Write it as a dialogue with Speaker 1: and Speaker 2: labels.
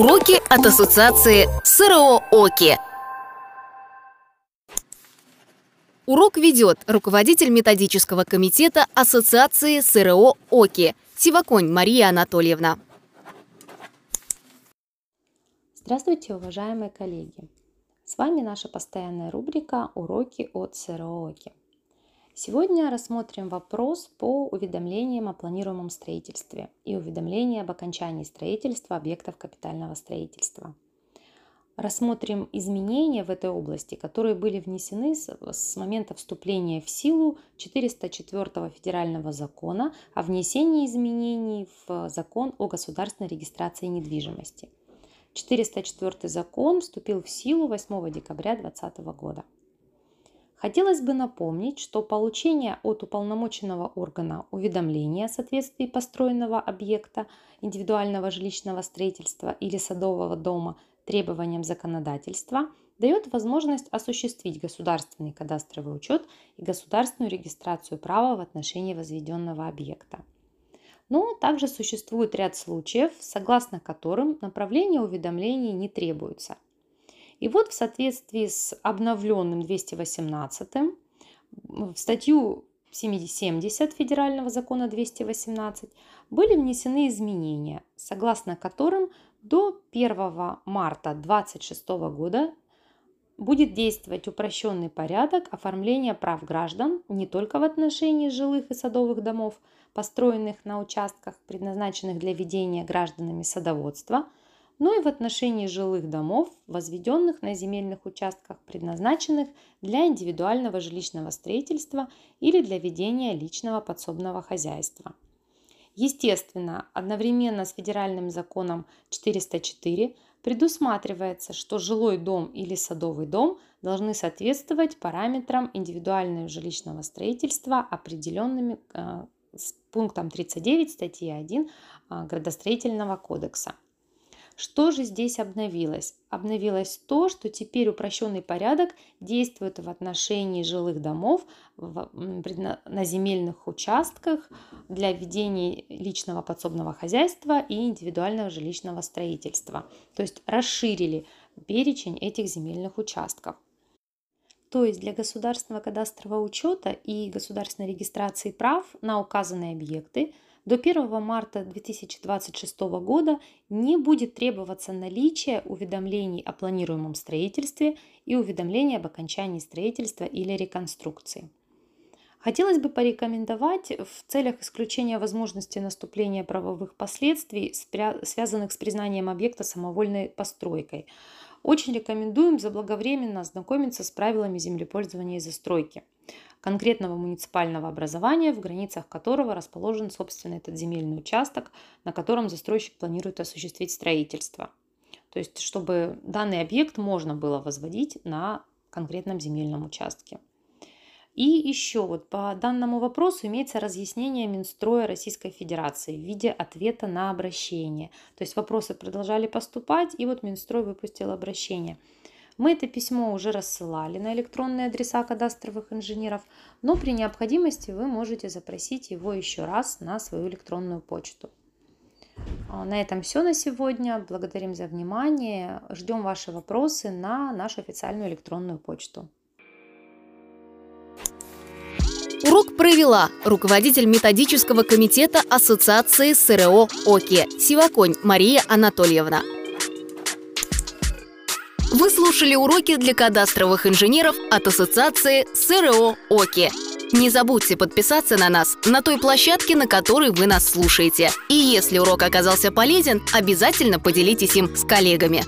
Speaker 1: Уроки от Ассоциации СРО ОКИ. Урок ведет руководитель методического комитета Ассоциации СРО ОКИ Сиваконь Мария Анатольевна.
Speaker 2: Здравствуйте, уважаемые коллеги! С вами наша постоянная рубрика «Уроки от СРО ОКИ». Сегодня рассмотрим вопрос по уведомлениям о планируемом строительстве и уведомлениям об окончании строительства объектов капитального строительства. Рассмотрим изменения в этой области, которые были внесены с момента вступления в силу 404 федерального закона о внесении изменений в закон о государственной регистрации недвижимости. 404 закон вступил в силу 8 декабря 2020 года. Хотелось бы напомнить, что получение от уполномоченного органа уведомления о соответствии построенного объекта индивидуального жилищного строительства или садового дома требованиям законодательства дает возможность осуществить государственный кадастровый учет и государственную регистрацию права в отношении возведенного объекта. Но также существует ряд случаев, согласно которым направление уведомлений не требуется – и вот в соответствии с обновленным 218 в статью 70 Федерального закона 218 были внесены изменения, согласно которым до 1 марта 2026 года будет действовать упрощенный порядок оформления прав граждан не только в отношении жилых и садовых домов, построенных на участках, предназначенных для ведения гражданами садоводства – но и в отношении жилых домов, возведенных на земельных участках, предназначенных для индивидуального жилищного строительства или для ведения личного подсобного хозяйства. Естественно, одновременно с федеральным законом 404 предусматривается, что жилой дом или садовый дом должны соответствовать параметрам индивидуального жилищного строительства, определенными э, с пунктом 39 статьи 1 э, Градостроительного кодекса. Что же здесь обновилось? Обновилось то, что теперь упрощенный порядок действует в отношении жилых домов на земельных участках для ведения личного подсобного хозяйства и индивидуального жилищного строительства. То есть расширили перечень этих земельных участков. То есть для государственного кадастрового учета и государственной регистрации прав на указанные объекты – до 1 марта 2026 года не будет требоваться наличие уведомлений о планируемом строительстве и уведомления об окончании строительства или реконструкции. Хотелось бы порекомендовать в целях исключения возможности наступления правовых последствий, связанных с признанием объекта самовольной постройкой. Очень рекомендуем заблаговременно ознакомиться с правилами землепользования и застройки конкретного муниципального образования, в границах которого расположен собственно этот земельный участок, на котором застройщик планирует осуществить строительство. То есть, чтобы данный объект можно было возводить на конкретном земельном участке. И еще вот по данному вопросу имеется разъяснение Минстроя Российской Федерации в виде ответа на обращение. То есть вопросы продолжали поступать, и вот Минстрой выпустил обращение – мы это письмо уже рассылали на электронные адреса кадастровых инженеров, но при необходимости вы можете запросить его еще раз на свою электронную почту. А, на этом все на сегодня. Благодарим за внимание. Ждем ваши вопросы на нашу официальную электронную почту.
Speaker 1: Урок провела руководитель методического комитета Ассоциации СРО ОКИ Сиваконь Мария Анатольевна. Вы слушали уроки для кадастровых инженеров от Ассоциации СРО ОКИ. Не забудьте подписаться на нас на той площадке, на которой вы нас слушаете. И если урок оказался полезен, обязательно поделитесь им с коллегами.